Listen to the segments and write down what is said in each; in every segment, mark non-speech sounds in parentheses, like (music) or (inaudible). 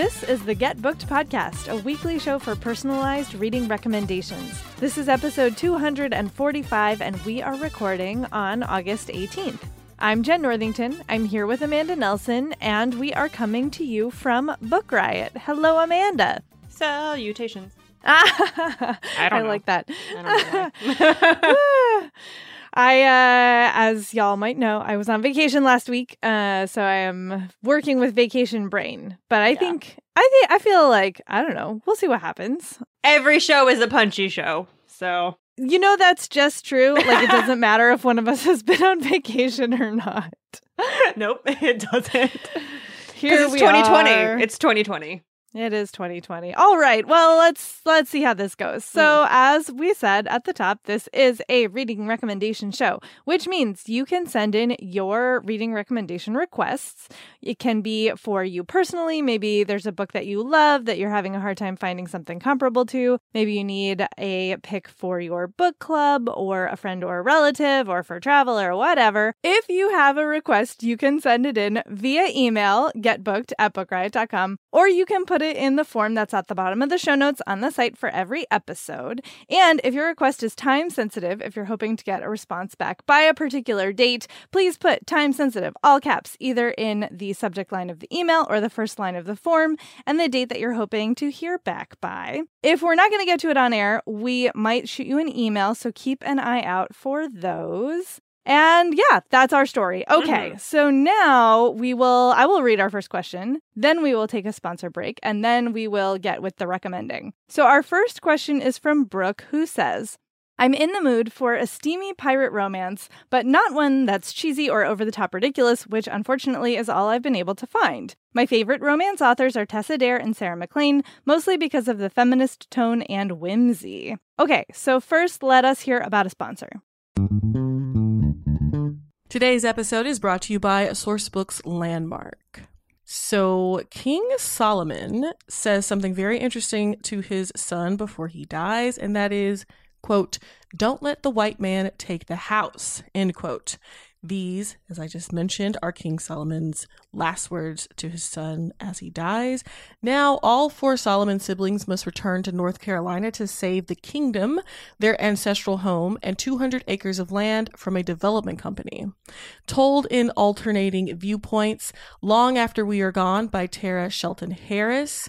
This is the Get Booked Podcast, a weekly show for personalized reading recommendations. This is episode 245, and we are recording on August 18th. I'm Jenn Northington. I'm here with Amanda Nelson, and we are coming to you from Book Riot. Hello, Amanda. Salutations. (laughs) I don't know. like that. I don't know (laughs) (laughs) I, uh, as y'all might know, I was on vacation last week, uh, so I am working with vacation brain. But I Yeah. think, I think, I feel like I don't know. We'll see what happens. Every show is a punchy show. So You know, that's just true. Like, it doesn't (laughs) matter if one of us has been on vacation or not. nope, (laughs) it doesn't. Here it's we 2020. are. It's 2020. It is 2020. All right. Well, let's let's see how this goes. So, hmm. as we said at the top, this is a reading recommendation show, which means you can send in your reading recommendation requests. It can be for you personally. Maybe there's a book that you love that you're having a hard time finding something comparable to. Maybe you need a pick for your book club or a friend or a relative or for travel or whatever. If you have a request, you can send it in via email, getbooked at bookriot.com, or you can put it in the form that's at the bottom of the show notes on the site for every episode. And if your request is time sensitive, if you're hoping to get a response back by a particular date, please put time sensitive, all caps, either in the subject line of the email or the first line of the form, and the date that you're hoping to hear back by. If we're not going to get to it on air, we might shoot you an email, so keep an eye out for those. And yeah, that's our story. Okay, mm-hmm. so now we will, I will read our first question, then we will take a sponsor break, and then we will get with the recommending. So our first question is from Brooke, who says, I'm in the mood for a steamy pirate romance, but not one that's cheesy or over the top ridiculous, which unfortunately is all I've been able to find. My favorite romance authors are Tessa Dare and Sarah MacLean, mostly because of the feminist tone and whimsy. Okay, so first let us hear about a sponsor. Today's episode is brought to you by Sourcebooks Landmark. So, King Solomon says something very interesting to his son before he dies, and that is, quote, don't let the white man take the house, end quote. These, as I just mentioned, are King Solomon's last words to his son as he dies. Now, all four Solomon siblings must return to North Carolina to save the kingdom, their ancestral home, and 200 acres of land from a development company. Told in alternating viewpoints, Long After We Are Gone by Tara Shelton Harris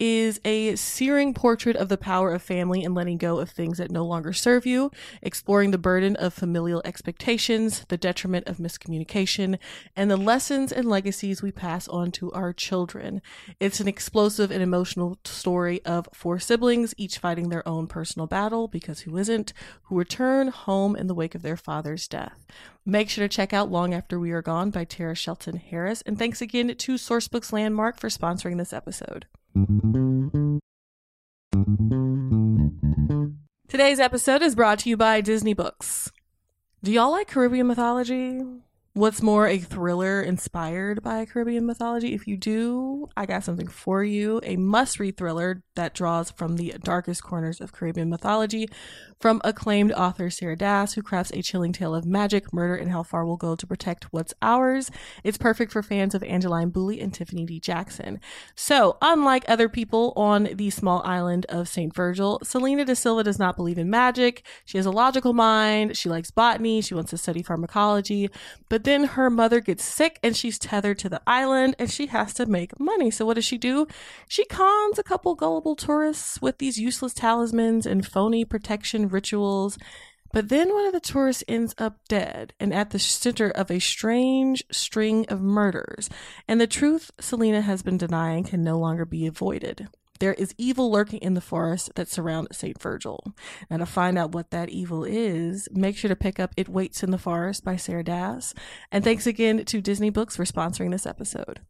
is a searing portrait of the power of family and letting go of things that no longer serve you, exploring the burden of familial expectations, the detriment of miscommunication, and the lessons and legacies we pass on to our children. It's an explosive and emotional story of four siblings, each fighting their own personal battle, because who isn't, who return home in the wake of their father's death. Make sure to check out Long After We Are Gone by Tara Shelton Harris, and thanks again to Sourcebooks Landmark for sponsoring this episode. Today's episode is brought to you by Disney Books. Do y'all like Caribbean mythology? What's more, a thriller inspired by Caribbean mythology? If you do, I got something for you. A must read thriller that draws from the darkest corners of Caribbean mythology from acclaimed author Sarah Dass, who crafts a chilling tale of magic, murder, and how far we'll go to protect what's ours. It's perfect for fans of Angeline Boulley and Tiffany D. Jackson. So, unlike other people on the small island of St. Virgil, Selena da Silva does not believe in magic. She has a logical mind. She likes botany. She wants to study pharmacology. But then her mother gets sick and she's tethered to the island and she has to make money. So, what does she do? She cons a couple gullible tourists with these useless talismans and phony protection rituals. But then one of the tourists ends up dead and at the center of a strange string of murders. And the truth Selena has been denying can no longer be avoided. there is evil lurking in the forest that surround St. Virgil. Now, to find out what that evil is, make sure to pick up It Waits in the Forest by Sarah Dass. And thanks again to Disney Books for sponsoring this episode.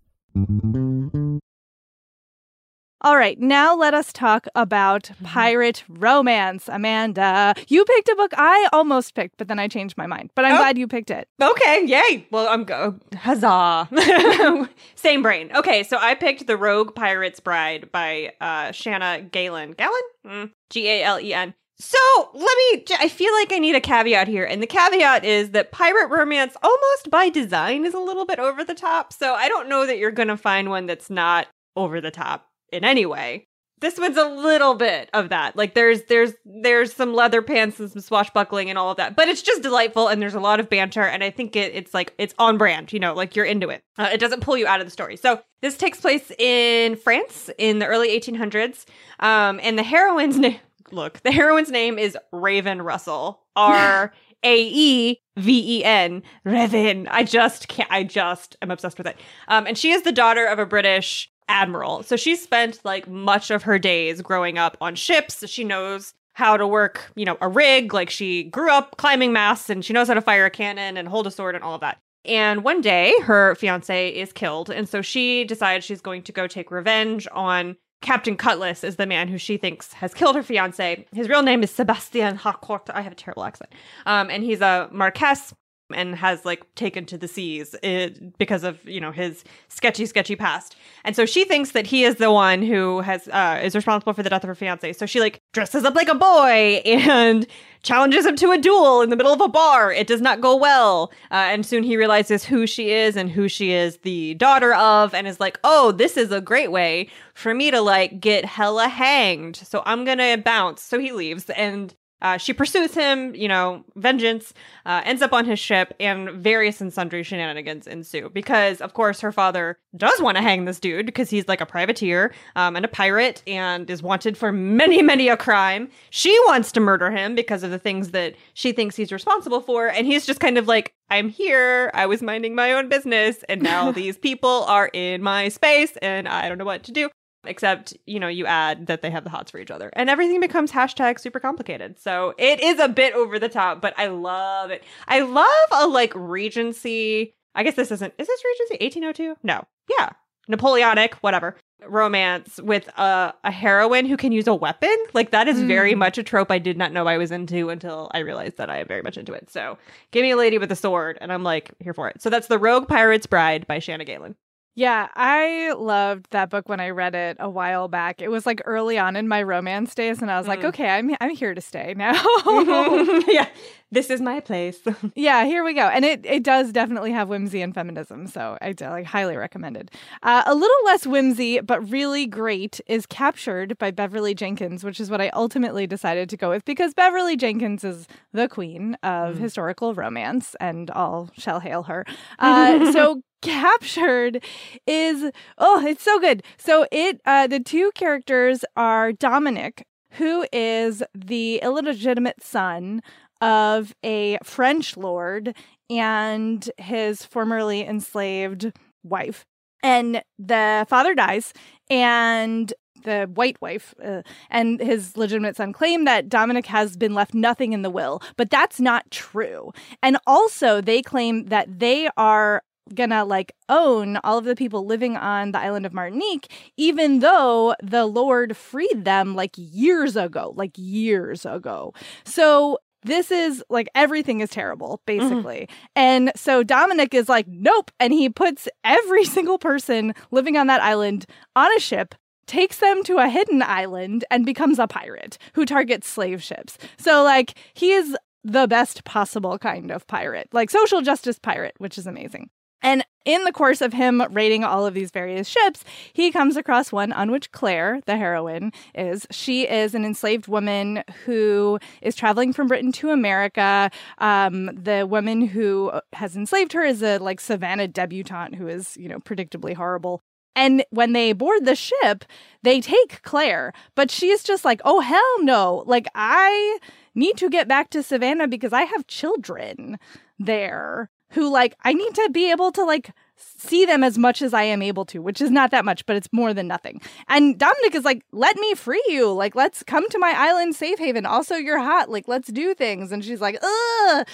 All right, now let us talk about Mm-hmm. pirate romance. Amanda, you picked a book I almost picked, but then I changed my mind. But I'm Oh. glad you picked it. Okay, yay. Well, I'm go huzzah. (laughs) Same brain. Okay, so I picked The Rogue Pirate's Bride by uh Shana Galen. Galen? Mm, G A L E N. So let me, I feel like I need a caveat here. And the caveat is that pirate romance, almost by design, is a little bit over the top. So I don't know that you're going to find one that's not over the top in any way. This one's a little bit of that. Like there's there's there's some leather pants and some swashbuckling and all of that, but it's just delightful and there's a lot of banter and I think it, it's like it's on brand. You know, like you're into it. Uh, it doesn't pull you out of the story. So this takes place in France in the early 1800s, um, and the heroine's name. Look, the heroine's name is Raeven Russell. R A E V E N. Raeven. I just can't. I just am obsessed with it. Um, and she is the daughter of a British admiral. So she spent like much of her days growing up on ships. She knows how to work, you know, a rig. Like she grew up climbing masts and she knows how to fire a cannon and hold a sword and all of that. And one day her fiance is killed. And so she decides she's going to go take revenge on Captain Cutlass is the man who she thinks has killed her fiance. His real name is Sebastian Harcourt. I have a terrible accent. Um, and he's a Marquess and has like taken to the seas uh, because of you know his sketchy sketchy past. And so she thinks that he is the one who has uh is responsible for the death of her fiance so she like dresses up like a boy (laughs) and challenges him to a duel in the middle of a bar. It does not go well. Uh, and soon he realizes who she is and who she is the daughter of and is like oh this is a great way for me to like get hella hanged. So i'm gonna bounce. So he leaves and uh, she pursues him, you know, vengeance, uh, ends up on his ship, and various and sundry shenanigans ensue. Because, of course, her father does want to hang this dude because he's like a privateer um, and a pirate and is wanted for many, many a crime. She wants to murder him because of the things that she thinks he's responsible for. And he's just kind of like, I'm here. I was minding my own business. And now (laughs) these people are in my space and I don't know what to do. Except, you know, you add that they have the hots for each other and everything becomes hashtag super complicated. So it is a bit over the top, but I love it. I love a like Regency. I guess this isn't, is this Regency 1802? No. Yeah. Napoleonic, whatever. Romance with a, a heroine who can use a weapon. Like that is very Mm. much a trope I did not know I was into until I realized that I am very much into it. So give me a lady with a sword and I'm like here for it. So that's The Rogue Pirate's Bride by Shana Galen. Yeah, I loved that book when I read it a while back. It was like early on in my romance days, and I was like, Mhm. okay, I'm I'm here to stay now. (laughs) yeah, (laughs) this is my place. (laughs) yeah, here we go. And it it does definitely have whimsy and feminism, so I, like highly recommended. Uh, a little less whimsy, but really great, is Captured by Beverly Jenkins, which is what I ultimately decided to go with because Beverly Jenkins is the queen of Mm. historical romance, and all shall hail her. Uh, (laughs) so captured is oh it's so good so it uh the two characters are dominic who is the illegitimate son of a french lord and his formerly enslaved wife and the father dies and the white wife uh, and his legitimate son claim that Dominic has been left nothing in the will, but that's not true. And also, they claim that they are gonna like own all of the people living on the island of Martinique, even though the Lord freed them like years ago, like years ago. So this is like everything is terrible, mm-hmm. basically. And so Dominic is like, nope. And he puts every (laughs) single person living on that island on a ship takes them to a hidden island and becomes a pirate who targets slave ships. So like he is the best possible kind of pirate, like social justice pirate, which is amazing. And in the course of him raiding all of these various ships, he comes across one on which Claire, the heroine, is. She is an enslaved woman who is traveling from Britain to America. Um, the woman who has enslaved her is a like Savannah debutante who is, you know, predictably horrible. And when they board the ship, they take Claire, but she's just like, oh, hell no. Like, I need to get back to Savannah because I have children there who, like, I need to be able to, like, see them as much as I am able to, which is not that much, but it's more than nothing. And Dominic is like, let me free you. Like, let's come to my island safe haven. Also, you're hot. Like, let's do things. And she's like, ugh,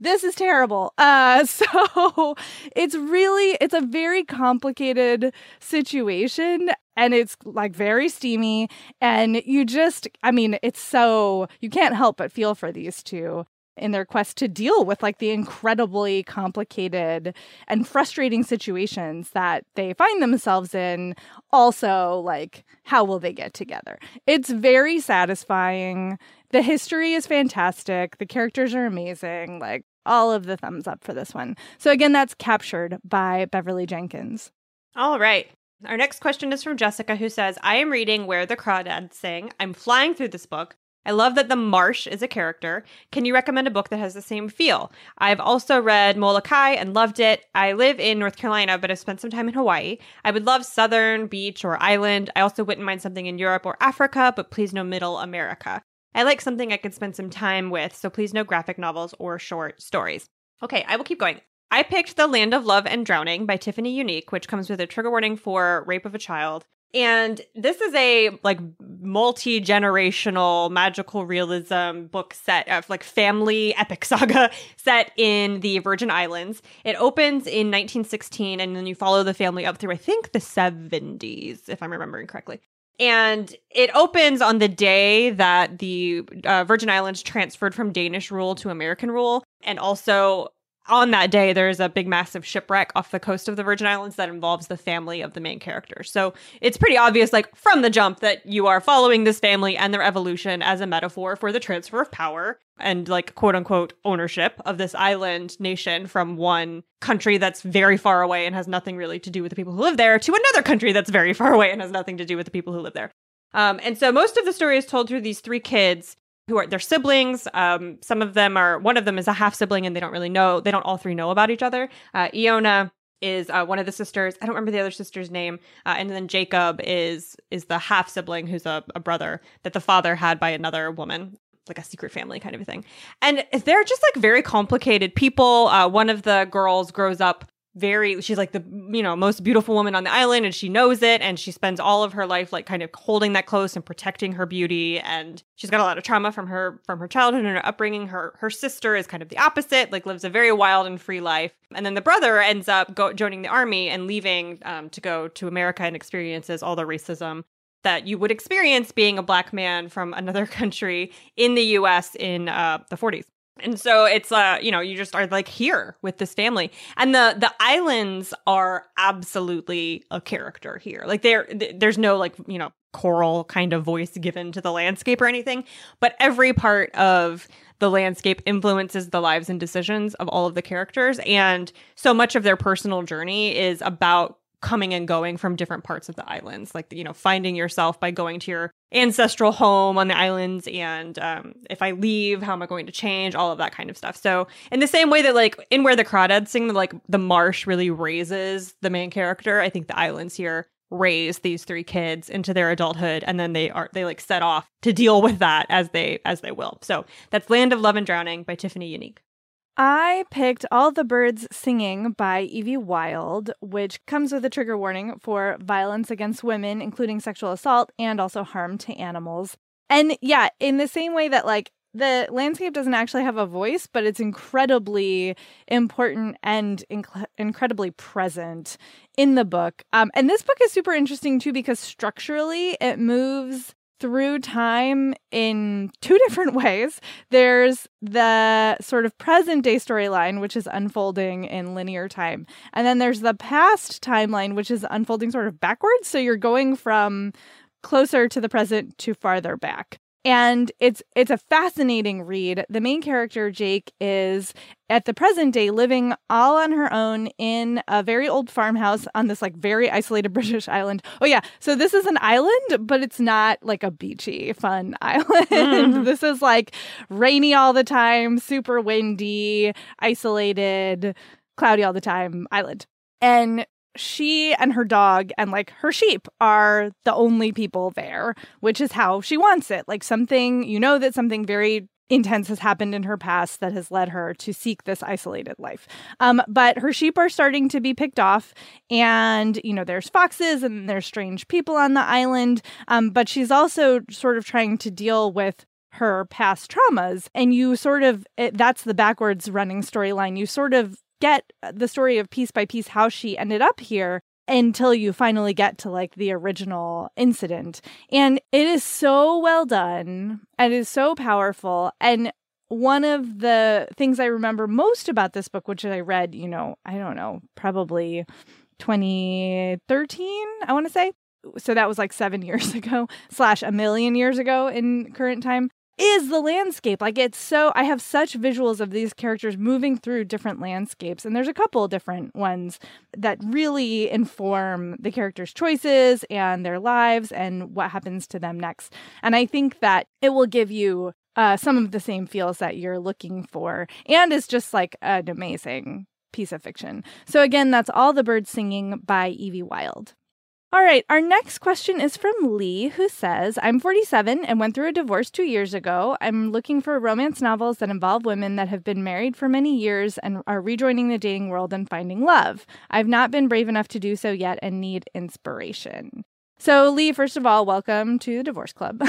this is terrible. Uh, (laughs) so it's really, it's a very complicated situation and it's like very steamy and you just i mean it's so you can't help but feel for these two in their quest to deal with like the incredibly complicated and frustrating situations that they find themselves in also like how will they get together? It's very satisfying. The history is fantastic. The characters are amazing. Like all of the thumbs up for this one. So again that's captured by beverly jenkins. All right. Our next question is from Jessica, who says, I am reading Where the Crawdads Sing. I'm flying through this book. I love that the marsh is a character. Can you recommend a book that has the same feel? I've also read Molokai and loved it. I live in North Carolina, but I've spent some time in Hawaii. I would love Southern, beach, or island. I also wouldn't mind something in Europe or Africa, but please no Middle America. I like something I could spend some time with, so please no graphic novels or short stories. Okay, I will keep going. I picked The Land of Love and Drowning by Tiffany Yanique, which comes with a trigger warning for rape of a child. And this is a like multi-generational magical realism book set of like family (laughs) epic saga set in the Virgin Islands. It opens in 1916 and then you follow the family up through I think the 70s if I'm remembering correctly. And it opens on the day that the uh, Virgin Islands transferred from Danish rule to American rule. And also, on that day, there's a big, massive shipwreck off the coast of the Virgin Islands that involves the family of the main character. So it's pretty obvious, like from the jump, that you are following this family and their evolution as a metaphor for the transfer of power and, like, quote unquote, ownership of this island nation from one country that's very far away and has nothing really to do with the people who live there to another country that's very far away and has nothing to do with the people who live there. Um, and so most of the story is told through these three kids who are their siblings. Um, some of them are one of them is a half sibling, and they don't really know. They don't all three know about each other. Uh, Eeona is uh, one of the sisters. I don't remember the other sister's name. Uh, and then Jacob is is the half sibling who's a, a brother that the father had by another woman like a secret family kind of thing. And they're just like very complicated people. Uh, one of the girls grows up very she's like the you know most beautiful woman on the island and she knows it and she spends all of her life like kind of holding that close and protecting her beauty. And she's got a lot of trauma from her from her childhood and her upbringing. Her her sister is kind of the opposite like lives a very wild and free life. And then the brother ends up go, joining the army and leaving um, to go to america and experiences all the racism that you would experience being a black man from another (laughs) country in the us in uh, the 40s and so it's uh you know you just are like here with this family. And the the islands are absolutely a character here. Like there there's no like you know choral kind of voice given to the landscape or anything but every part of the landscape influences the lives and decisions of all of the characters. And so much of their personal journey is about coming and going from different parts of the islands like you know finding yourself by going to your ancestral home on the islands and um, if i leave how am i going to change? All of that kind of stuff. So in the same way that like in where the crawdads sing like the marsh really raises the main character i think the islands here raise these three kids into their adulthood and then they are they like set off to deal with that as they as they will. So that's land of love and drowning by tiffany yanique I picked All the Birds Singing by Evie Wyld, which comes with a trigger warning for violence against women, including sexual assault and also harm to animals. And yeah, in the same way that like the landscape doesn't actually have a voice, but it's incredibly important and inc- incredibly present in the book. Um, and this book is super interesting too because structurally it moves through time in two (laughs) different ways. There's the sort of present day storyline, which is unfolding in linear time. And then there's the past timeline, which is unfolding sort of backwards. So you're going from closer to the present to farther back and it's it's a fascinating read. The main character Jake is at the present day living all on her own in a very old farmhouse on this like very isolated (laughs) British island. Oh yeah, so this is an island, but it's not like a beachy fun (laughs) island. Mm. this is like rainy all the time, super windy, isolated, cloudy all the time island. And she and her dog and like her sheep are the only people there, which is how she wants it. Like something, you know, that something very intense has happened in her past that has led her to seek this isolated life. Um, but her sheep are starting to be picked off, and you know there's foxes and there's strange people on the island. Um, but she's also sort of trying to deal with her past traumas, and you sort of it, that's the backwards running storyline. You sort of get the story of piece by piece how she ended up here until you finally get to like the original incident. And it is so well done. It is so powerful. And one of the things I remember most about this book, which I read, you know, I don't know, probably 2013, I want to say. So that was like seven (laughs) years ago, slash a million years ago in current time is the landscape. Like it's so I have such visuals of these characters moving through different landscapes and there's a couple different ones that really inform the characters' choices and their lives and what happens to them next. And I think that it will give you uh, some of the same feels that you're looking for and is just like an amazing piece of fiction. So again, that's All the Birds Singing by Evie Wyld. All right, our next question is from Lee, who says, I'm 47 and went through a divorce two years ago. I'm looking for romance novels that involve women that have been married for many years and are rejoining the dating world and finding love. I've not been brave enough to do so yet and need inspiration. So, Lee, first of all, welcome to the Divorce Club. (laughs)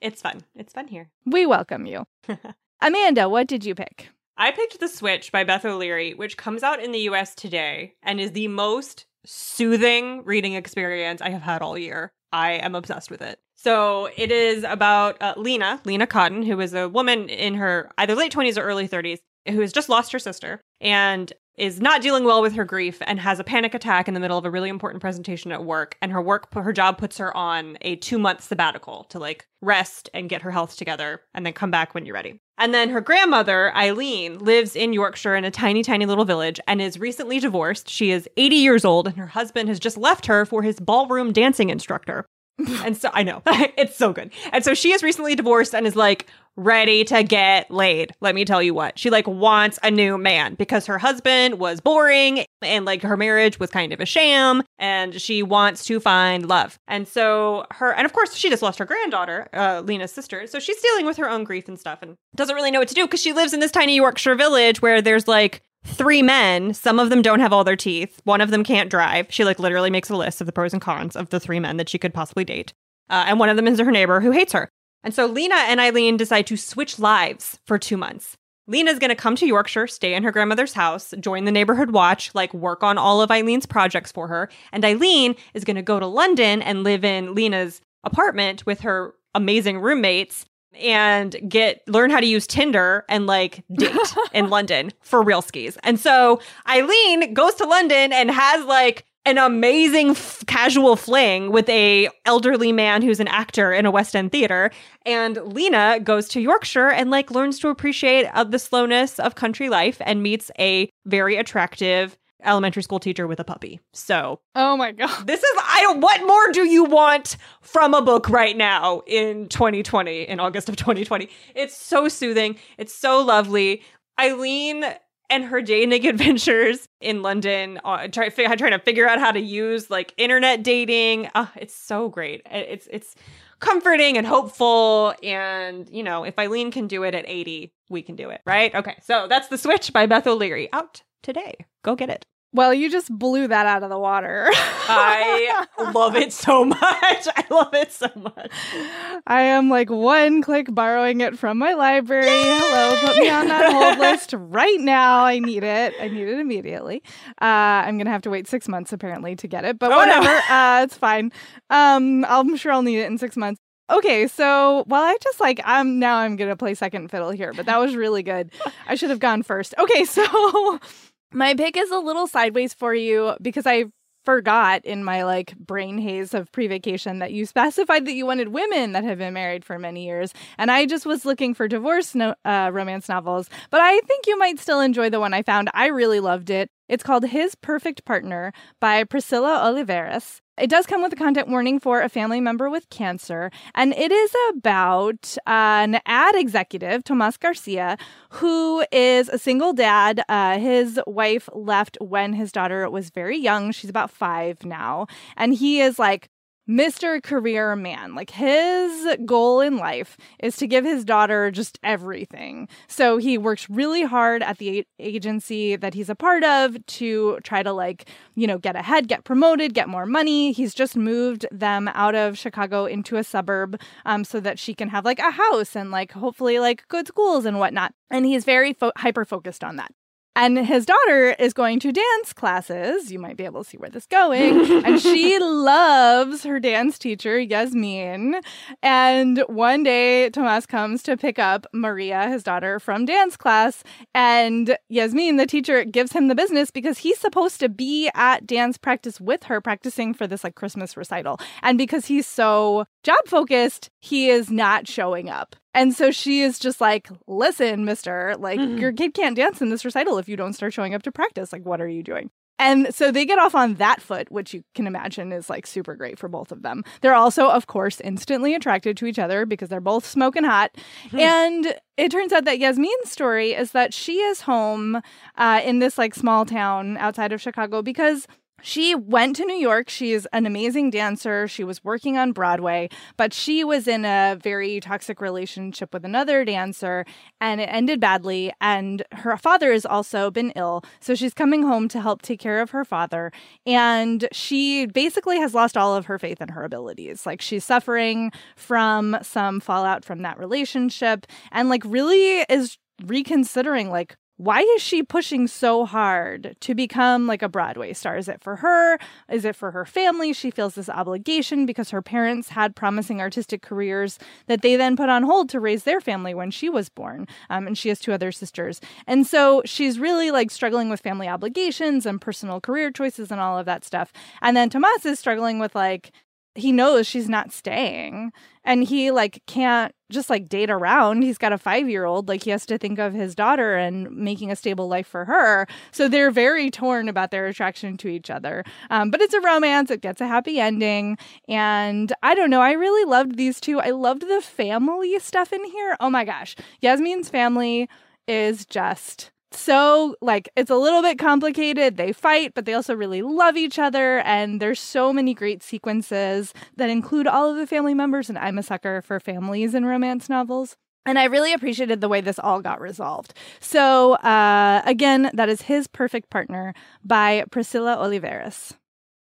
it's fun. It's fun here. We welcome you. (laughs) Amanda, what did you pick? I picked The Switch by Beth O'Leary, which comes out in the US today and is the most soothing reading experience I have had all year. I am obsessed with it. So it is about uh, Leena, Leena Cotton, who is a woman in her either late 20s or early 30s who has just lost her sister and is not dealing well with her grief and has a panic attack in the middle of a really important presentation at work and her work her job puts her on a 2 month sabbatical to like rest and get her health together and then come back when you're ready. And then her grandmother, Eileen, lives in Yorkshire in a tiny tiny little village and is recently divorced. She is 80 years old and her husband has just left her for his ballroom dancing instructor. (laughs) and so I know (laughs) it's so good. And so she is recently divorced and is like ready to get laid. Let me tell you what. She like wants a new man because her husband was boring and like her marriage was kind of a sham and she wants to find love. And so her and of course she just lost her granddaughter, uh Leena's sister. So she's dealing with her own grief and stuff and doesn't really know what to do because she lives in this tiny Yorkshire village where there's like three men. Some of them don't have all their teeth. One of them can't drive. She like literally makes a list of the pros and cons of the three men that she could possibly date. Uh, and one of them is her neighbor who hates her. And so Leena and Eileen decide to switch lives for two months. Leena's going to come to Yorkshire, stay in her grandmother's house, join the neighborhood watch, like work on all of Eileen's projects for her. And Eileen is going to go to London and live in Leena's apartment with her amazing roommates and get learn how to use Tinder and like date (laughs) in London for real skis. And so Eileen goes to London and has like an amazing f- casual fling with a elderly man who's an actor in a West End theater and Leena goes to Yorkshire and like learns to appreciate uh, the slowness of country life and meets a very attractive elementary school teacher with a puppy. So, oh my god. This is I don't what more do you want from a book right now in 2020 in August of 2020? It's so soothing. It's so lovely. Eileen and her dating (laughs) adventures in London, uh, try, trying to figure out how to use like internet dating. Uh, it's so great. It's it's comforting and hopeful. And you know, if Eileen can do it at 80, we can do it, right? Okay, so that's the Switch by Beth O'Leary out today. Go get it. Well, you just blew that out of the water. I (laughs) love it so much. I love it so much. I am like one click borrowing it from my library. Yay! Hello, put me on that hold list right now. I need it. I need it immediately. Uh, I'm gonna have to wait six months apparently to get it, but oh, whatever. No. uh, it's fine. Um, I'm sure I'll need it in six months. Okay, so while I just like I'm now I'm gonna play second fiddle here, but that was really good. I should have gone first. Okay, (laughs) so my pick is a little sideways for you because I forgot in my like brain haze of pre-vacation that you specified that you wanted women that have been married for many years and i just was looking for divorce no- uh, romance novels but i think you might still enjoy the one i found. I really loved it it's called His Perfect Partner by Priscilla Oliveras. It does come with a content warning for a family member with cancer, and it is about an ad executive, Tomas Garcia, who is a single dad. Uh, his wife left when his daughter was very young. She's about five now, and he is like Mr. Career Man. Like his goal in life is to give his daughter just everything. So he works really hard at the agency that he's a part of to try to like, you know, get ahead, get promoted, get more money. He's just moved them out of Chicago into a suburb um, so that she can have like a house and like hopefully like good schools and whatnot. And he's very fo- hyper focused on that. And his daughter is going to dance classes. You might be able to see where this is going. and she (laughs) loves her dance teacher, Yasmin. And one day, Tomas comes to pick up Maria, his daughter, from dance class. And Yasmin, the teacher, gives him the business because he's supposed to be at dance practice with her, practicing for this like Christmas recital. And because he's so job focused, he is not showing up. And so she is just like, listen, mister, like mm-hmm. your kid can't dance in this recital if you don't start showing up to practice. Like, what are you doing? And so they get off on that foot, which you can imagine is like super great for both of them. They're also, of course, instantly attracted to each other because they're both smoking hot. Mm-hmm. And it turns out that Yasmin's story is that she is home uh, in this like small town outside of Chicago because she went to New York. She is an amazing dancer. She was working on Broadway, but she was in a very toxic relationship with another dancer and it ended badly. And her father has also been ill. So she's coming home to help take care of her father. And she basically has lost all of her faith in her abilities. Like she's suffering from some fallout from that relationship and like really is reconsidering like why is she pushing so hard to become like a Broadway star? Is it for her? Is it for her family? She feels this obligation because her parents had promising artistic careers that they then put on hold to raise their family when she was born. Um, and she has two other sisters. And so she's really like struggling with family obligations and personal career choices and all of that stuff. And then Tomas is struggling with like, he knows she's not staying and he like can't just like date around. He's got a 5 year old like he has to think of his daughter and making a stable life for her. So they're very torn about their attraction to each other. Um, but it's a romance. It gets a happy ending. And i don't know. I really loved these two. I loved the family stuff in here. Oh my gosh. Yasmin's family is just so like it's a little bit complicated they fight but they also really love each other and there's so many great sequences that include all of the family members and i'm a sucker for families in romance novels and I really appreciated the way this all got resolved. So, uh, again, that is His Perfect Partner by Priscilla Oliveras.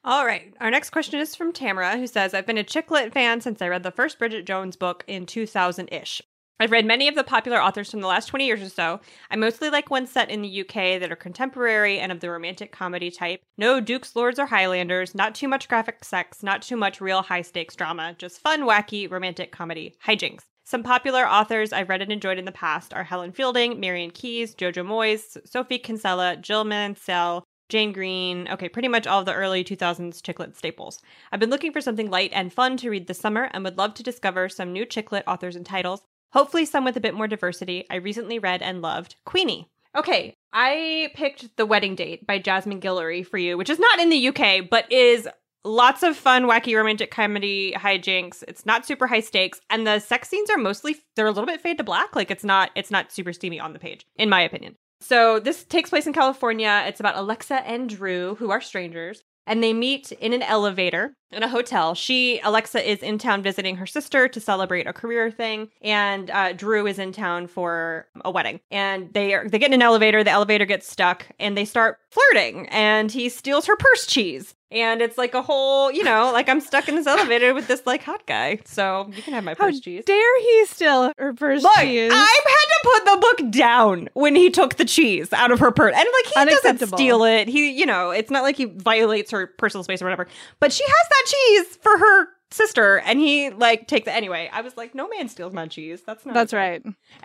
All right. Our next question is from Tamara, who says I've been a chick lit fan since I read the first Bridget Jones book in 2000 ish. I've read many of the popular authors from the last 20 years or so. I mostly like ones set in the UK that are contemporary and of the romantic comedy type. No Dukes, Lords, or Highlanders, not too much graphic sex, not too much real high stakes drama, just fun, wacky, romantic comedy. Hijinks. Some popular authors I've read and enjoyed in the past are Helen Fielding, Marian Keyes, Jojo Moyes, Sophie Kinsella, Jill Mansell, Jane Green, okay, pretty much all of the early 2000s chick lit staples. I've been looking for something light and fun to read this summer and would love to discover some new chick lit authors and titles. Hopefully, some with a bit more diversity. I recently read and loved Queenie. Okay, I picked The Wedding Date by Jasmine Guillory for you, which is not in the UK, but is lots of fun, wacky romantic comedy hijinks. It's not super high stakes, and the sex scenes are mostly they're a little bit fade to black. Like it's not it's not super steamy on the page, in my opinion. So this takes place in California. It's about Alexa and Drew, who are strangers, and they meet in an elevator in a hotel. She, Alexa, is in town visiting her sister to celebrate a career thing, and uh, Drew is in town for a wedding. And they are they get in an elevator. The elevator gets stuck, and they start flirting. And he steals her purse cheese, and it's like a whole, you know, like I'm stuck in this elevator with this like hot guy. So you can have my purse How cheese. Dare he steal her purse Look, cheese? I had to put the book down when he took the cheese out of her purse, and like he doesn't steal it. He, you know, it's not like he violates her personal space or whatever. But she has that cheese for her sister and he like takes it anyway i was like no man steals my cheese that's not that's right and, (laughs)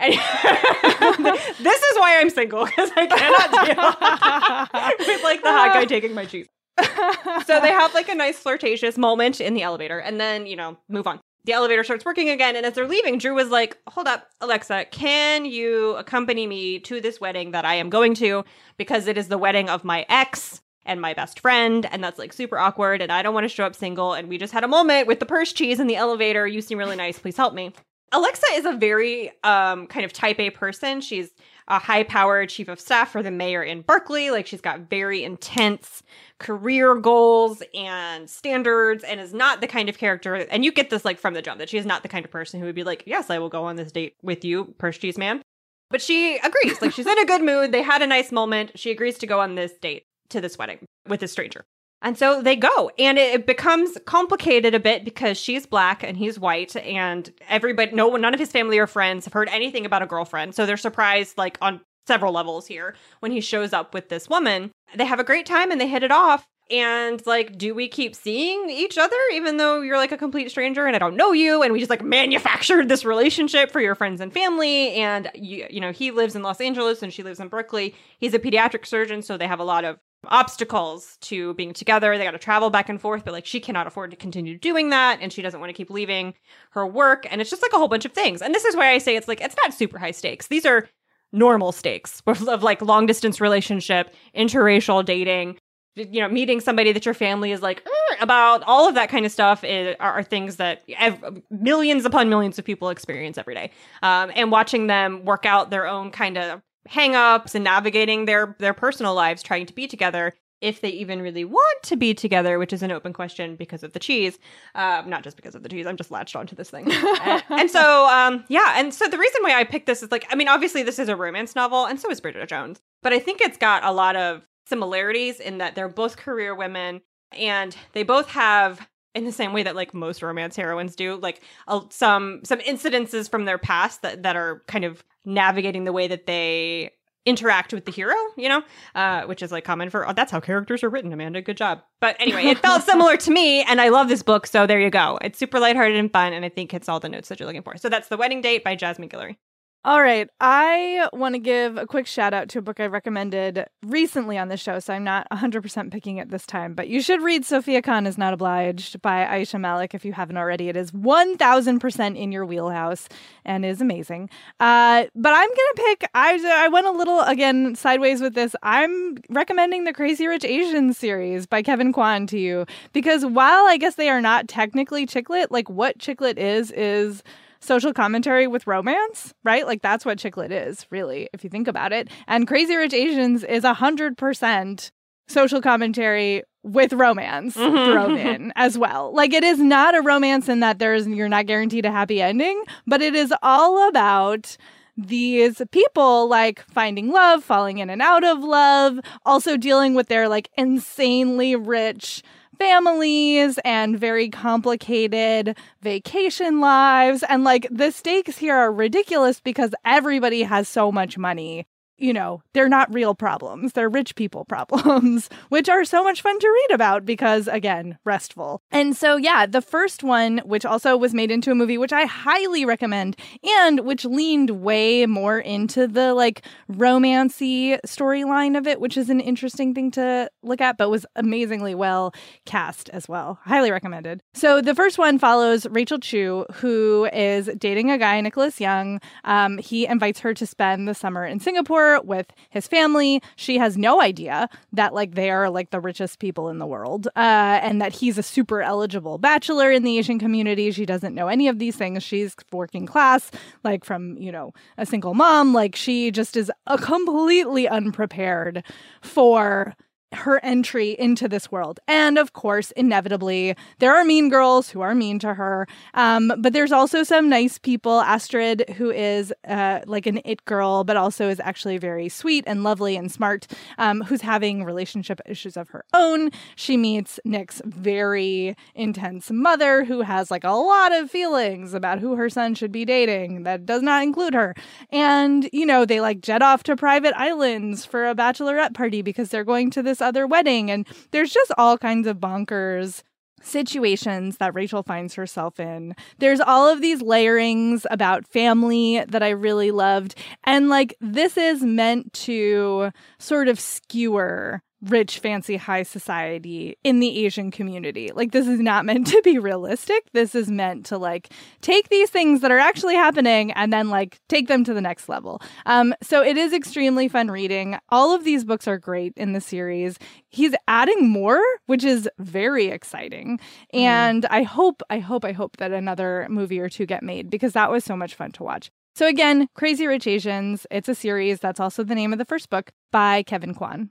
this is why i'm single because i cannot deal (laughs) (laughs) with like the hot guy taking my cheese (laughs) so they have like a nice flirtatious moment in the elevator and then you know move on the elevator starts working again and as they're leaving drew was like hold up alexa can you accompany me to this wedding that i am going to because it is the wedding of my ex and my best friend, and that's like super awkward, and I don't want to show up single. And we just had a moment with the purse cheese in the elevator. You seem really nice. Please help me. Alexa is a very um, kind of type A person. She's a high powered chief of staff for the mayor in Berkeley. Like she's got very intense career goals and standards and is not the kind of character and you get this like from the jump that she is not the kind of person who would be like, Yes, I will go on this date with you, purse cheese man. But she agrees. Like she's in a good mood. They had a nice moment. She agrees to go on this date to this wedding with a stranger. And so they go, and it becomes complicated a bit because she's black and he's white, and everybody, no one, none of his family or friends have heard anything about a girlfriend. So they're surprised, like on several levels here, when he shows up with this woman. They have a great time and they hit it off. And like, do we keep seeing each other even though you're like a complete stranger and I don't know you? And we just like manufactured this relationship for your friends and family. And you, you know, he lives in Los Angeles and she lives in Berkeley. He's a pediatric surgeon, so they have a lot of obstacles to being together. They got to travel back and forth, but like she cannot afford to continue doing that and she doesn't want to keep leaving her work. And it's just like a whole bunch of things. And this is why I say it's like, it's not super high stakes. These are normal stakes (laughs) of, like long distance relationship, interracial dating, you know, meeting somebody that your family is like about, all of that kind of stuff is, are, are, things that ev- millions upon millions of people experience every day. Um, and watching them work out their own kind of hangups and navigating their their personal lives trying to be together if they even really want to be together, which is an open question because of the cheese. Um, not just because of the cheese. I'm just latched onto this thing. (laughs) and, and, so, um, yeah. And so the reason why I picked this is like, I mean, obviously this is a romance novel, and so is Bridget Jones. But I think it's got a lot of similarities in that they're both career women, and they both have in the same way that like most romance heroines do like uh, some some incidences from their past that that are kind of navigating the way that they interact with the hero you know uh, which is like common for oh, that's how characters are written amanda. Good job. But anyway it felt (laughs) similar to me and i love this book so there you go. It's super lighthearted and fun and i think hits all the notes that you're looking for. So that's the wedding date by jasmine guillory all right. I want to give a quick shout out to a book I recommended recently on the show, so I'm not 100% picking it this time. But you should read Sofia Khan is Not Obliged by Ayisha Malik if you haven't already. It is 1000% in your wheelhouse and is amazing. Uh, but I'm going to pick, I, I went a little, again, sideways with this. I'm recommending the Crazy Rich Asians series by Kevin Kwan to you because while I guess they are not technically chick lit, like what chick lit is, is social commentary with romance, right? Like that's what chick lit is, really, if you think about it. And Crazy Rich Asians is a hundred percent social commentary with romance mm-hmm. thrown in (laughs) as well. Like it is not a romance in that there's you're not guaranteed a happy ending, but it is all about these people like finding love, falling in and out of love, also dealing with their like insanely rich families and very complicated vacation lives. And like the stakes here are ridiculous because everybody has so much money you know, they're not real problems. They're rich people (laughs) problems, which are so much fun to read about because, again, restful. And so, yeah, the first one, which also was made into a movie, which I highly recommend, and which leaned way more into the like romancy storyline of it, which is an interesting thing to look at, but was amazingly well cast as well. Highly recommended. So, the first one follows Rachel Chu, who is dating a guy, Nicholas Young. Um, he invites her to spend the summer in Singapore with his family. She has no idea that like they are like the richest people in the world, uh, and that he's a super eligible bachelor in the Asian community. She doesn't know any of these things. She's working class, like from you know a single mom. Like she just is a completely unprepared for her entry into this world. And of course, inevitably, there are mean girls who are mean to her. Um, but there's also some nice people. Astrid, who is uh, like an it girl, but also is actually very sweet and lovely and smart, um, who's having relationship issues of her own. She meets Nick's very intense mother, who has like a lot of feelings about who her son should be dating that does not include her. And, you know, they like jet off to private islands for a bachelorette party because they're going to this other wedding. And there's just all kinds of bonkers situations that Rachel finds herself in. There's all of these layerings about family that I really loved. And like, this is meant to sort of skewer rich, fancy, high society in the Asian community. Like, this is not meant to be realistic. This is meant to, like, take these things that are actually happening and then, like, take them to the next level. Um, so it is extremely fun reading. All of these books are great in the series. He's adding more, which is very exciting. Mm. And I hope, I hope, I hope that another movie or two get made because that was so much fun to watch. So, again, Crazy Rich Asians, it's a series. That's also the name of the first book by Kevin Kwan.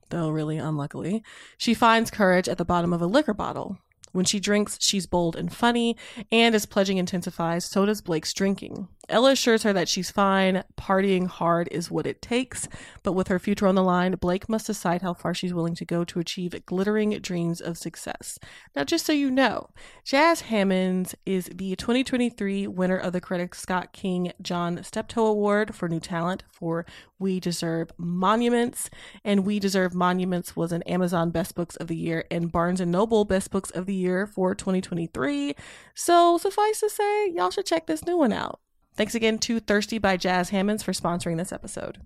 though really unluckily, she finds courage at the bottom of a liquor bottle. When she drinks, she's bold and funny, and as pledging intensifies, so does Blake's drinking. Ella assures her that she's fine, partying hard is what it takes, but with her future on the line, Blake must decide how far she's willing to go to achieve glittering dreams of success. Now, just so you know, Jas Hammonds is the 2023 winner of the Coretta Scott King John Steptoe Award for New Talent for We Deserve Monuments, and We Deserve Monuments was an Amazon Best Books of the Year and Barnes & Noble Best Books of the Year for 2023. So, suffice to say, y'all should check this new one out. Thanks again to Thirsty by Jas Hammonds for sponsoring this episode.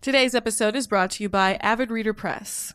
Today's episode is brought to you by Avid Reader Press.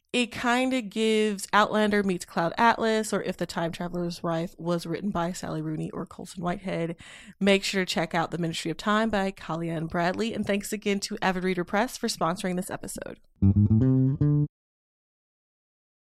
it kind of gives Outlander meets Cloud Atlas, or If the Time Traveler's Wife was written by Sally Rooney or Colson Whitehead. Make sure to check out The Ministry of Time by Kaliane Bradley. And thanks again to Avid Reader Press for sponsoring this episode.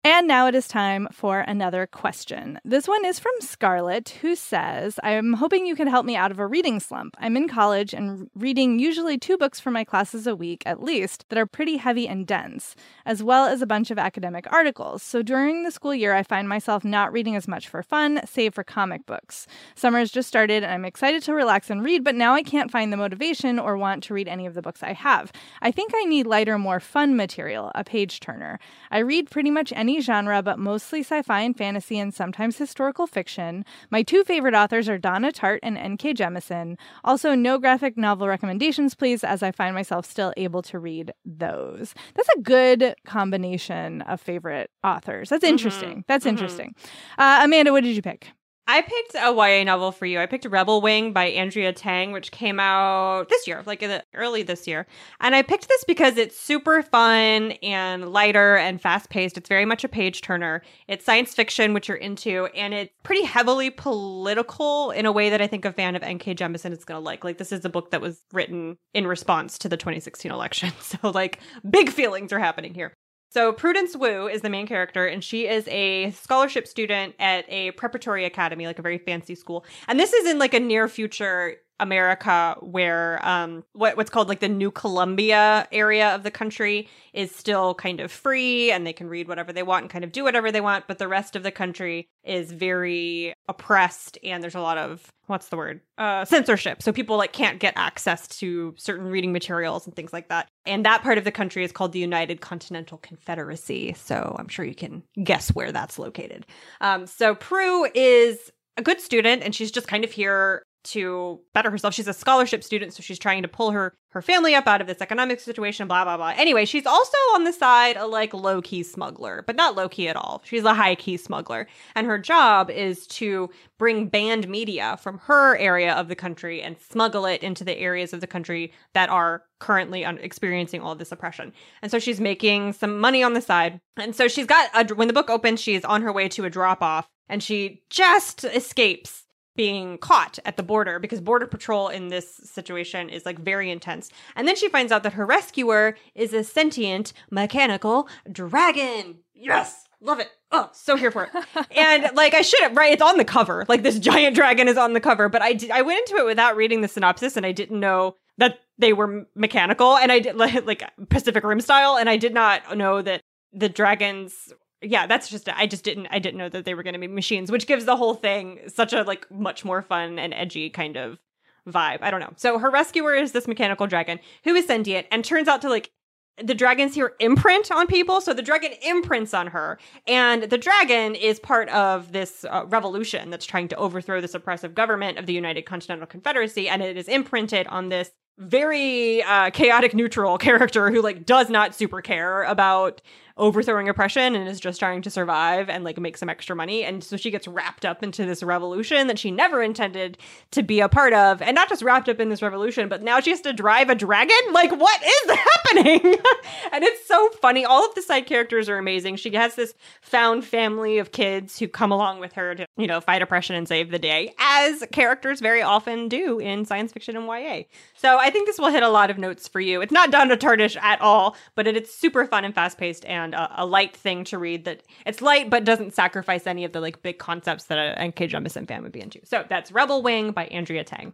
And now it is time for another question. This one is from Scarlett, who says, I'm hoping you can help me out of a reading slump. I'm in college and reading usually two books for my classes a week at least that are pretty heavy and dense, as well as a bunch of academic articles. So during the school year, I find myself not reading as much for fun, save for comic books. Summer has just started and I'm excited to relax and read, but now I can't find the motivation or want to read any of the books I have. I think I need lighter, more fun material, a page turner. I read pretty much any genre, but mostly sci fi and fantasy and sometimes historical fiction. My two favorite authors are Donna Tartt and N.K. Jemisin. Also, no graphic novel recommendations, please, as I find myself still able to read those. That's a good combination of favorite authors. That's interesting. Mm-hmm. That's mm-hmm. interesting. Uh, Amanda, what did you pick? I picked a YA novel for you. I picked Rebel Wing by Andrea Tang, which came out this year, like early this year. And I picked this because it's super fun and lighter and fast paced. It's very much a page turner. It's science fiction, which you're into, and it's pretty heavily political in a way that I think a fan of N.K. Jemisin is going to like. Like, this is a book that was written in response to the 2016 election. (laughs) So, like, big feelings are happening here. So Prudence Wu is the main character, and she is a scholarship student at a preparatory academy, like a very fancy school. And this is in like a near future America where um what what's called like the New Columbia area of the country is still kind of free and they can read whatever they want and kind of do whatever they want, but the rest of the country is very oppressed and there's a lot of what's the word? Uh censorship. So people like can't get access to certain reading materials and things like that. And that part of the country is called the United Continental Confederacy. So I'm sure you can guess where that's located. Um so Prue is a good student and she's just kind of here to better herself. She's a scholarship student, so she's trying to pull her her family up out of this economic situation, blah blah blah. Anyway, she's also on the side a like low key smuggler, but not low key at all. She's a high key smuggler, and her job is to bring banned media from her area of the country and smuggle it into the areas of the country that are currently un- experiencing all this oppression. And so she's making some money on the side, and so she's got a, when the book opens, she's on her way to a drop off, and she just escapes being caught at the border because border patrol in this situation is like very intense. And then she finds out that her rescuer is a sentient mechanical dragon. Yes. Love it. Oh, so here for it. (laughs) and like I should have right, it's on the cover. Like this giant dragon is on the cover, but I did, I went into it without reading the synopsis and I didn't know that they were mechanical and I did like, (laughs) like Pacific Rim style and I did not know that the dragons yeah, that's just I just didn't I didn't know that they were going to be machines, which gives the whole thing such a like much more fun and edgy kind of vibe. I don't know. So her rescuer is this mechanical dragon who is sentient and turns out to like the dragons here imprint on people. So the dragon imprints on her. And the dragon is part of this uh, revolution that's trying to overthrow this oppressive government of the United Continental Confederacy. And it is imprinted on this very uh, chaotic neutral (laughs) character who like does not super care about overthrowing oppression and is just trying to survive and like make some extra money. And so she gets wrapped up into this revolution that she never intended to be a part of. And not just wrapped up in this revolution, but now she has to drive a dragon? Like, what is (laughs) happening? (laughs) and it's so funny. All of the side characters are amazing. She has this found family of kids who come along with her to, you know, fight oppression and save the day, as characters very often do in science fiction and YA. So I think this will hit a lot of notes for you. It's not Donna Tartt-ish at all, but it, it's super fun and fast paced and a, a, light thing to read that it's light but doesn't sacrifice any of the like big concepts that a N.K. Jemisin fan would be into. So that's Rebel Wing by Andrea Tang.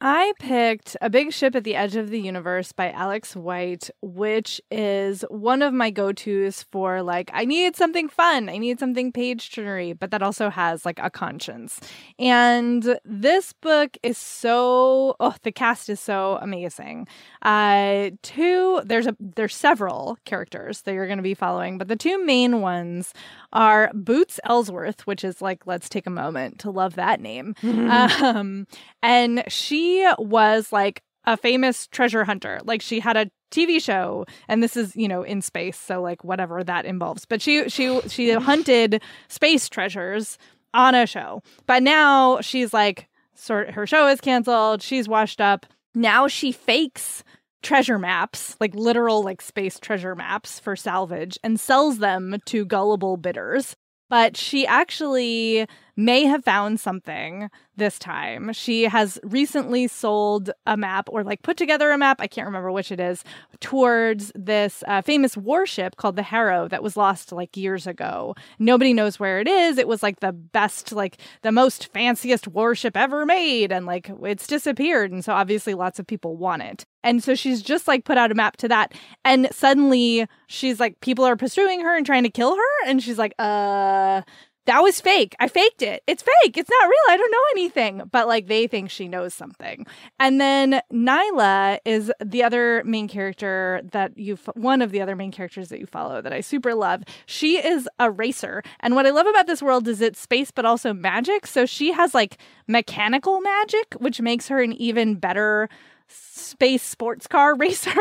I picked A Big Ship at the Edge of the Universe by Alex White, which is one of my go tos for like, I need something fun. I need something page turnery, but that also has like a conscience. And this book is so, oh, the cast is so amazing. Uh, two, there's a, there's several characters that you're going to be following, but the two main ones are Boots Ellsworth, which is like, let's take a moment to love that name. (laughs) um, and she was like a famous treasure hunter. Like she had a TV show and this is, you know, in space, so like whatever that involves. But she she she (laughs) hunted space treasures on a show. But now she's like sort her show is canceled, she's washed up. Now she fakes treasure maps, like literal like space treasure maps for salvage and sells them to gullible bidders. But she actually may have found something this time. She has recently sold a map or like put together a map, I can't remember which it is, towards this uh, famous warship called the Harrow that was lost like years ago. Nobody knows where it is. It was like the best, like the most fanciest warship ever made, and like it's disappeared. And so obviously lots of people want it. And so she's just like put out a map to that. And suddenly she's like, people are pursuing her and trying to kill her. And she's like, uh, that was fake. I faked it. It's fake. It's not real. I don't know anything. But like they think she knows something. And then Nilah is the other main character that you, one of the other main characters that you follow that I super love. She is a racer. And what I love about this world is it's space, but also magic. So she has like mechanical magic, which makes her an even better space sports car (laughs) racer.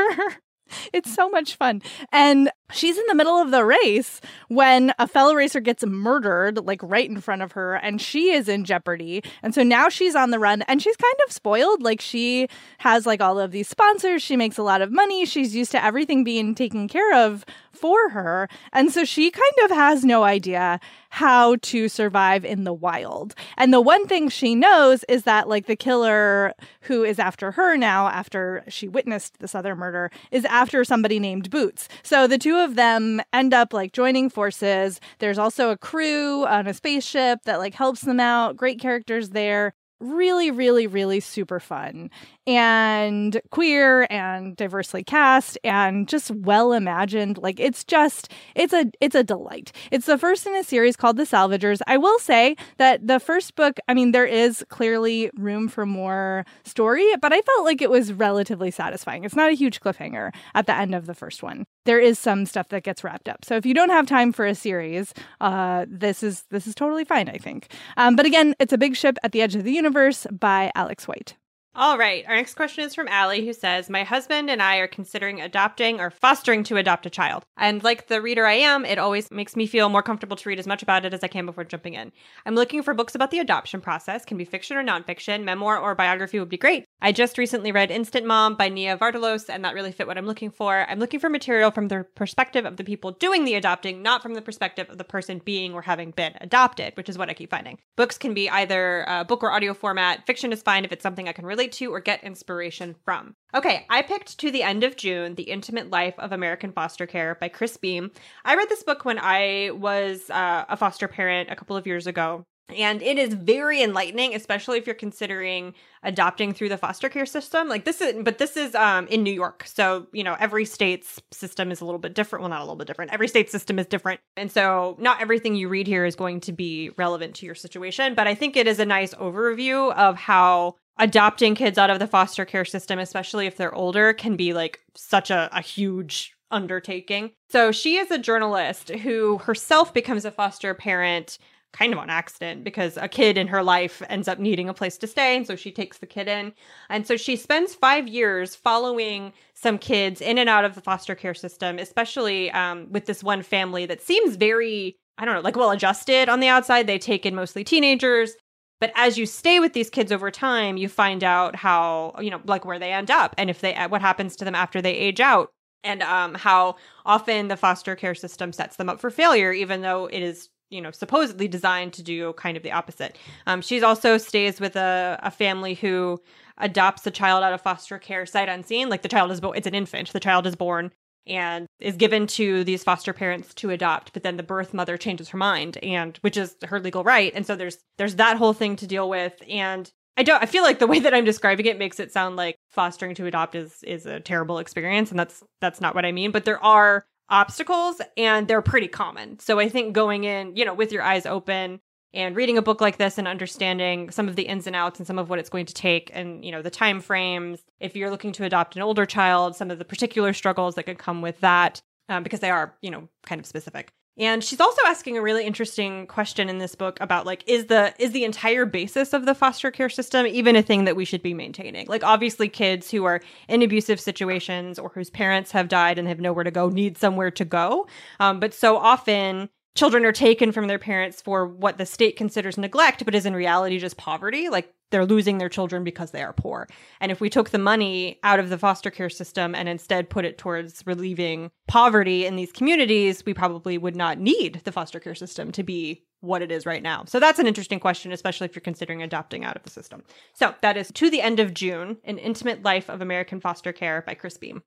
(laughs) It's so much fun. And she's in the middle of the race when a fellow racer gets murdered, like right in front of her, and she is in jeopardy. And so now she's on the run and she's kind of spoiled. Like she has like all of these sponsors, she makes a lot of money, she's used to everything being taken care of for her. And so she kind of has no idea how to survive in the wild. And the one thing she knows is that, like, the killer who is after her now, after she witnessed this other murder, is after somebody named Boots. So the two of them end up like joining forces. There's also a crew on a spaceship that like helps them out. Great characters there really, really, really super fun and queer and diversely cast and just well imagined. Like it's just it's a it's a delight. It's the first in a series called The Salvagers. I will say that the first book, I mean, there is clearly room for more story, but I felt like it was relatively satisfying. It's not a huge cliffhanger at the end of the first one. There is some stuff that gets wrapped up. So if you don't have time for a series, uh, this is this is totally fine, I think. Um, but again, it's a big ship at the edge of the universe by Alex White. All right. Our next question is from Allie, who says, My husband and I are considering adopting or fostering to adopt a child. And like the reader I am, it always makes me feel more comfortable to read as much about it as I can before jumping in. I'm looking for books about the adoption process, can be fiction or nonfiction, memoir or biography would be great. I just recently read Instant Mom by Nia Vardalos, and that really fit what I'm looking for. I'm looking for material from the perspective of the people doing the adopting, not from the perspective of the person being or having been adopted, which is what I keep finding. Books can be either book or audio format. Fiction is fine if it's something I can relate to or get inspiration from. Okay, I picked To the End of June The Intimate Life of American Foster Care by Chris Beam. I read this book when I was uh, a foster parent a couple of years ago. And it is very enlightening, especially if you're considering adopting through the foster care system. Like this is, but this is um, in New York. So, you know, every state's system is a little bit different. Well, not a little bit different. Every state system is different. And so not everything you read here is going to be relevant to your situation. But I think it is a nice overview of how adopting kids out of the foster care system, especially if they're older, can be like such a, a huge undertaking. So she is a journalist who herself becomes a foster parent kind of on accident because a kid in her life ends up needing a place to stay. And so she takes the kid in. And so she spends five years following some kids in and out of the foster care system, especially um, with this one family that seems very, I don't know, like well adjusted on the outside. They take in mostly teenagers. But as you stay with these kids over time, you find out how, you know, like where they end up and if they, what happens to them after they age out and um, how often the foster care system sets them up for failure, even though it is you know supposedly designed to do kind of the opposite. Um, she's also stays with a, a family who adopts a child out of foster care sight unseen. Like the child is born it's an infant. The child is born and is given to these foster parents to adopt but then the birth mother changes her mind and which is her legal right. And so there's there's that whole thing to deal with. And I don't I feel like the way that I'm describing it makes it sound like fostering to adopt is is a terrible experience. And that's that's not what I mean. But there are obstacles and they're pretty common. So I think going in, you know, with your eyes open and reading a book like this and understanding some of the ins and outs and some of what it's going to take and, you know, the time frames, if you're looking to adopt an older child, some of the particular struggles that could come with that um, because they are, you know, kind of specific. And she's also asking a really interesting question in this book about like is the is the entire basis of the foster care system even a thing that we should be maintaining? Like obviously kids who are in abusive situations or whose parents have died and have nowhere to go need somewhere to go. Um, but so often children are taken from their parents for what the state considers neglect, but is in reality just poverty. Like they're losing their children because they are poor. And if we took the money out of the foster care system and instead put it towards relieving poverty in these communities, we probably would not need the foster care system to be what it is right now. So that's an interesting question, especially if you're considering adopting out of the system. So that is To the End of June An Intimate Life of American Foster Care by Chris Beam.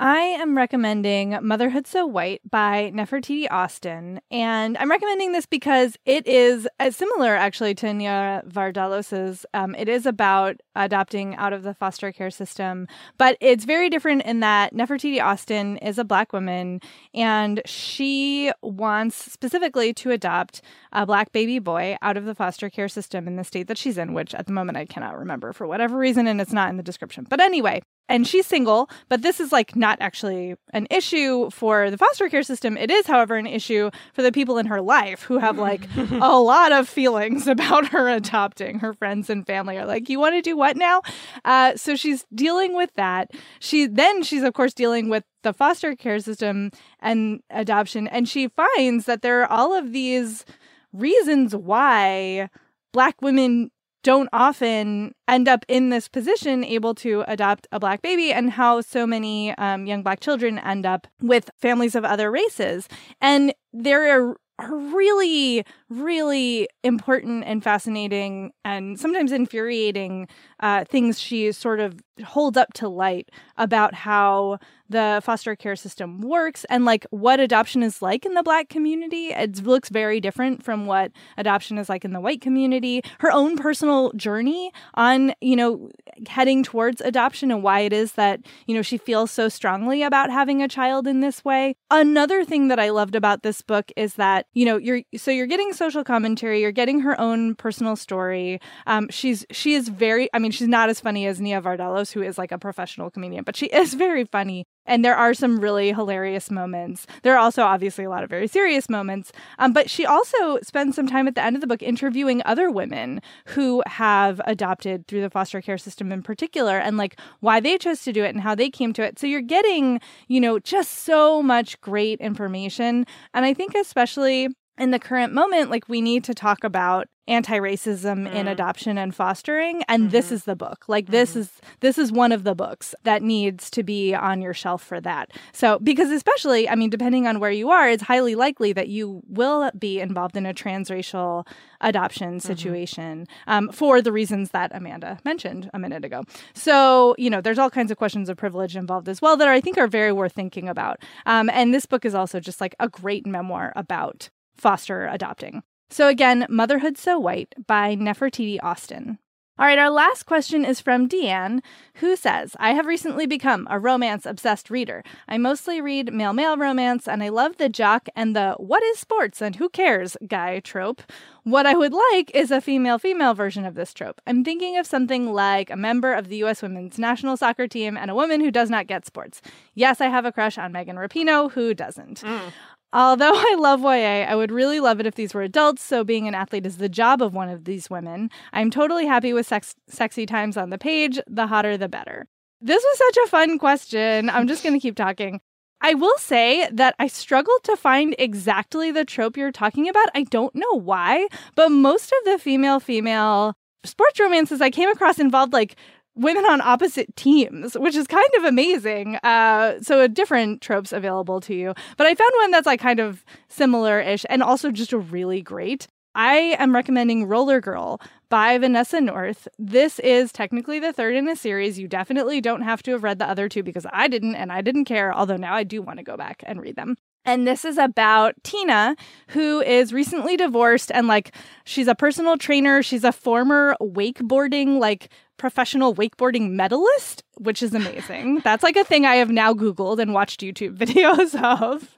I am recommending Motherhood So White by Nefertiti Austin. And I'm recommending this because it is uh, similar, actually, to Nia Vardalos's. Um, it is about adopting out of the foster care system, but it's very different in that Nefertiti Austin is a Black woman and she wants specifically to adopt a Black baby boy out of the foster care system in the state that she's in, which at the moment I cannot remember for whatever reason, and it's not in the description. But anyway, and she's single, but this is like not actually an issue for the foster care system. It is, however, an issue for the people in her life who have like (laughs) a lot of feelings about her adopting. Her friends and family are like, "You want to do what now?" Uh, so she's dealing with that. She then she's of course dealing with the foster care system and adoption, and she finds that there are all of these reasons why black women don't often end up in this position able to adopt a black baby and how so many um, young black children end up with families of other races. And there are really, really important and fascinating and sometimes infuriating uh, things she sort of holds up to light about how the foster care system works and like what adoption is like in the black community. It looks very different from what adoption is like in the white community. Her own personal journey on, you know, heading towards adoption and why it is that, you know, she feels so strongly about having a child in this way. Another thing that I loved about this book is that, you know, you're so you're getting social commentary, you're getting her own personal story. Um, she's she is very I mean, she's not as funny as Nia Vardalos, who is like a professional comedian, but she is (laughs) very funny. And there are some really hilarious moments. There are also obviously a lot of very serious moments. Um, but she also spends some time at the end of the book interviewing other women who have adopted through the foster care system in particular and like why they chose to do it and how they came to it. So you're getting, you know, just so much great information. And I think especially in the current moment, like we need to talk about anti-racism in Mm. adoption and fostering and this Mhm. is the book like this Mhm. is this is one of the books that needs to be on your shelf for that so because especially i mean depending on where you are it's highly likely that you will be involved in a transracial adoption situation um, for the reasons that amanda mentioned a minute ago so you know there's all kinds of questions of privilege involved as well that i think are very worth thinking about um, and this book is also just like a great memoir about foster adopting so again, Motherhood So White by Nefertiti Austin. All right, our last question is from Deanne, who says, I have recently become a romance obsessed reader. I mostly read male male romance, and I love the jock and the what is sports and who cares guy trope. What I would like is a female female version of this trope. I'm thinking of something like a member of the U.S. women's national soccer team and a woman who does not get sports. Yes, I have a crush on Megan Rapinoe, who doesn't. Mm. Although (laughs) I love YA, I would really love it if these were adults, so being an athlete is the job of one of these women. I'm totally happy with sex- sexy times on the page. The hotter, the better. This was such a fun question. I'm just going to keep talking. I will say that I struggled to find exactly the trope you're talking about. I don't know why, but most of the female female sports romances I came across involved like women on opposite teams, which is kind of amazing. Uh, so different tropes available to you. But I found one that's like kind of similar-ish and also just a really great. I am recommending Roller Girl by Vanessa North. This is technically the third in a series. You definitely don't have to have read the other two because I didn't and I didn't care, although now I do want to go back and read them. And this is about Tina, who is recently divorced and like she's a personal trainer. She's a former wakeboarding, like professional wakeboarding medalist, which is amazing. (laughs) That's like a thing I have now Googled and watched YouTube (laughs) videos of.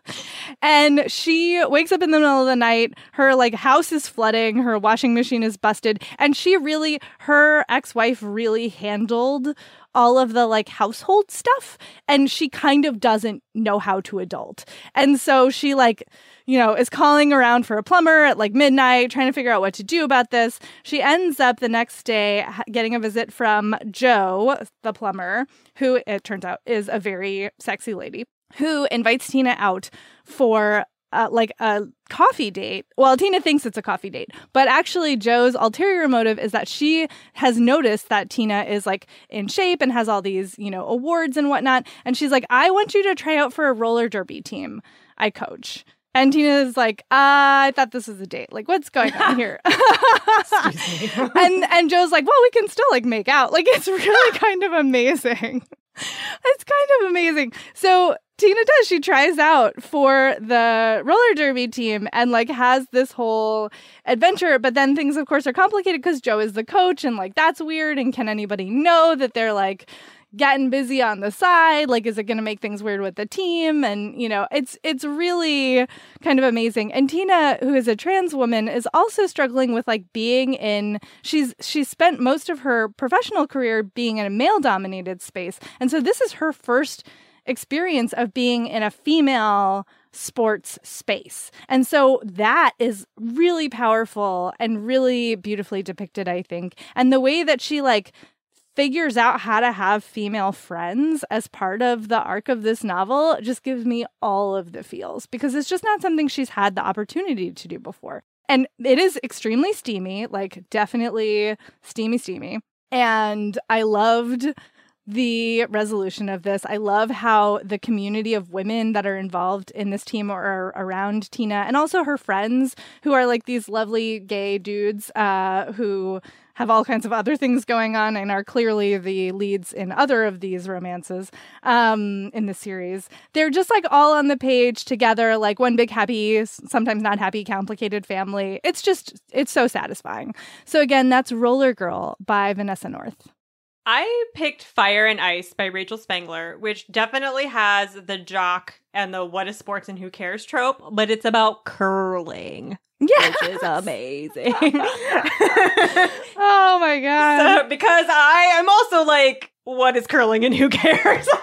And she wakes up in the middle of the night. Her like house is flooding. Her washing machine is busted. And she really, her ex wife really handled all of the like household stuff. And she kind of doesn't know how to adult. And so she like, you know, is calling around for a plumber at like midnight, trying to figure out what to do about this. She ends up the next day getting a visit from Joe, the plumber, who it turns out is a very sexy lady, who invites Tina out for uh, like a coffee date. Well, Tina thinks it's a coffee date, but actually, Joe's ulterior motive is that she has noticed that Tina is like in shape and has all these, you know, awards and whatnot. And she's like, I want you to try out for a roller derby team I coach. And Tina's like, uh, I thought this was a date. Like, what's going on here? (laughs) Excuse me. and and Joe's like, well, we can still like make out. Like, it's really (laughs) kind of amazing. It's kind of amazing. So Tina does. She tries out for the roller derby team and like has this whole adventure. But then things, of course, are complicated because Joe is the coach and like that's weird. And can anybody know that they're like getting busy on the side like is it going to make things weird with the team and you know it's it's really kind of amazing and tina who is a trans woman is also struggling with like being in she's she spent most of her professional career being in a male dominated space and so this is her first experience of being in a female sports space. And so that is really powerful and really beautifully depicted, I think. And the way that she like figures out how to have female friends as part of the arc of this novel just gives me all of the feels because it's just not something she's had the opportunity to do before. And it is extremely steamy, like definitely steamy, steamy. And I loved the resolution of this. I love how the community of women that are involved in this team are around Tina and also her friends who are like these lovely gay dudes uh, who have all kinds of other things going on and are clearly the leads in other of these romances um, in the series. They're just like all on the page together, like one big happy, sometimes not happy, complicated family. It's just, it's so satisfying. So again, that's Roller Girl by Vanessa North. I picked Fire and Ice by Rachel Spangler, which definitely has the jock and the what is sports and who cares trope, but it's about curling, Yeah. which is amazing. (laughs) (laughs) oh my god. so, because I am also like, what is curling and who cares? (laughs)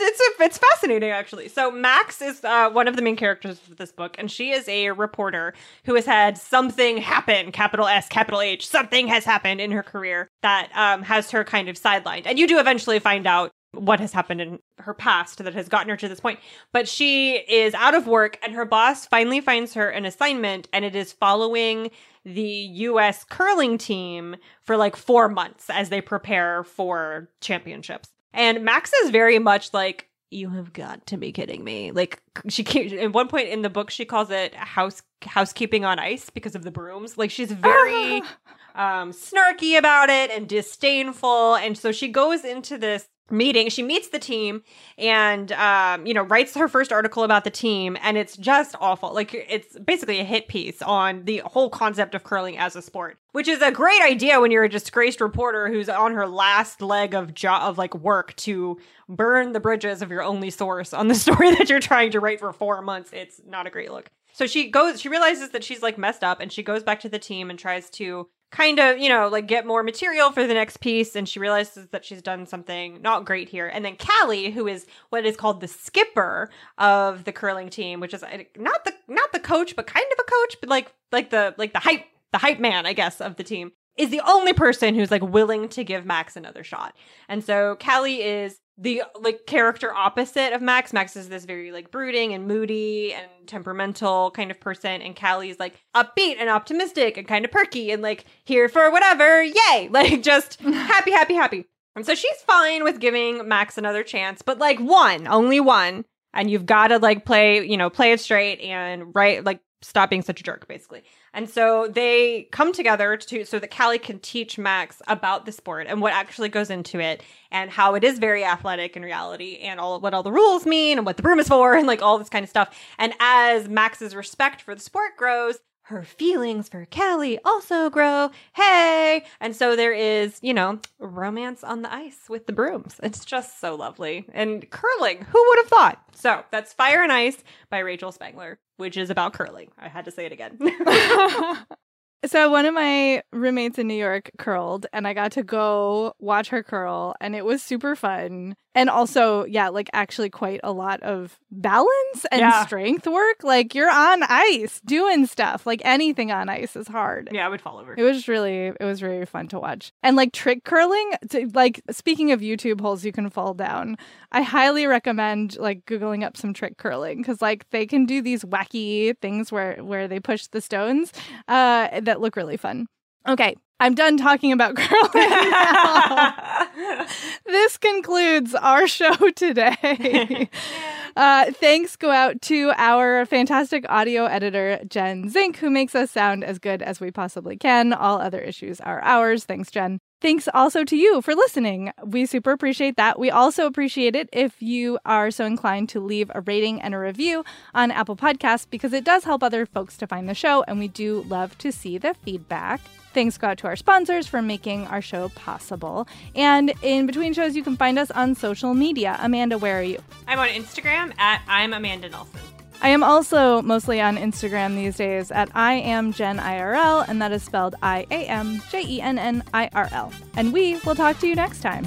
it's it's fascinating actually. So Max is uh, one of the main characters of this book, and she is a reporter who has had something happen, capital S, capital H. Something has happened in her career that um, has her kind of sidelined, and you do eventually find out what has happened in her past that has gotten her to this point. But she is out of work and her boss finally finds her an assignment and it is following the US curling team for like 4 months as they prepare for championships. And Max is very much like you have got to be kidding me. Like she can't, at one point in the book she calls it house housekeeping on ice because of the brooms. Like she's very (laughs) um snarky about it and disdainful and so she goes into this meeting she meets the team and um you know writes her first article about the team and it's just awful. Like it's basically a hit piece on the whole concept of curling as a sport which is a great idea when you're a disgraced reporter who's on her last leg of job of like work to burn the bridges of your only source on the (laughs) story that you're trying to write for 4 months. It's not a great look. So she goes she realizes that she's like messed up and she goes back to the team and tries to kind of, you know, like get more material for the next piece. And she realizes that she's done something not great here. And then Callie, who is what is called the skipper of the curling team, which is not the not the coach, but kind of a coach, but like like the like the hype the hype man, I guess, of the team, is the only person who's like willing to give Max another shot. And so Callie is the like character opposite of Max. Max is this very like brooding and moody and temperamental kind of person, and Callie's like upbeat and optimistic and kind of perky and like here for whatever, yay! (laughs) Like just happy, happy, happy. And so she's fine with giving Max another chance, but like one, only one, and you've got to like play, you know, play it straight and right, like stop being such a jerk, basically. And so they come together to so that Callie can teach Max about the sport and what actually goes into it and how it is very athletic in reality and all what all the rules mean and what the broom is for and like all this kind of stuff. And as Max's respect for the sport grows, her feelings for Callie also grow. Hey! And so there is, you know, romance on the ice with the brooms. It's just so lovely. And curling, who would have thought? So that's Fire and Ice by Rachel Spangler, which is about curling. I had to say it again. (laughs) So one of my roommates in New York curled and I got to go watch her curl and it was super fun. And also, yeah, like actually quite a lot of balance and Yeah. strength work. Like you're on ice doing stuff. Like anything on ice is hard. yeah, I would fall over. It was really, it was really fun to watch. And like trick curling, to, like speaking of YouTube holes you can fall down, I highly recommend like googling up some trick curling because like they can do these wacky things where where they push the stones uh, that look really fun. Okay, I'm done talking about (laughs) curling. (laughs) now. this concludes our show today. (laughs) Uh, thanks go out to our fantastic audio editor, Jen Zink, who makes us sound as good as we possibly can. All other issues are ours. Thanks, Jen. Thanks also to you for listening. We super appreciate that. We also appreciate it if you are so inclined to leave a rating and a review on Apple Podcasts because it does help other folks to find the show, and we do love to see the feedback. Thanks go out to our sponsors for making our show possible. And in between shows, you can find us on social media. Amanda, where are you? I'm on Instagram at I'm Amanda Nelson. I am also mostly on Instagram these days at I am Jenn IRL, and that is spelled I A M J E N N I R L. And we will talk to you next time.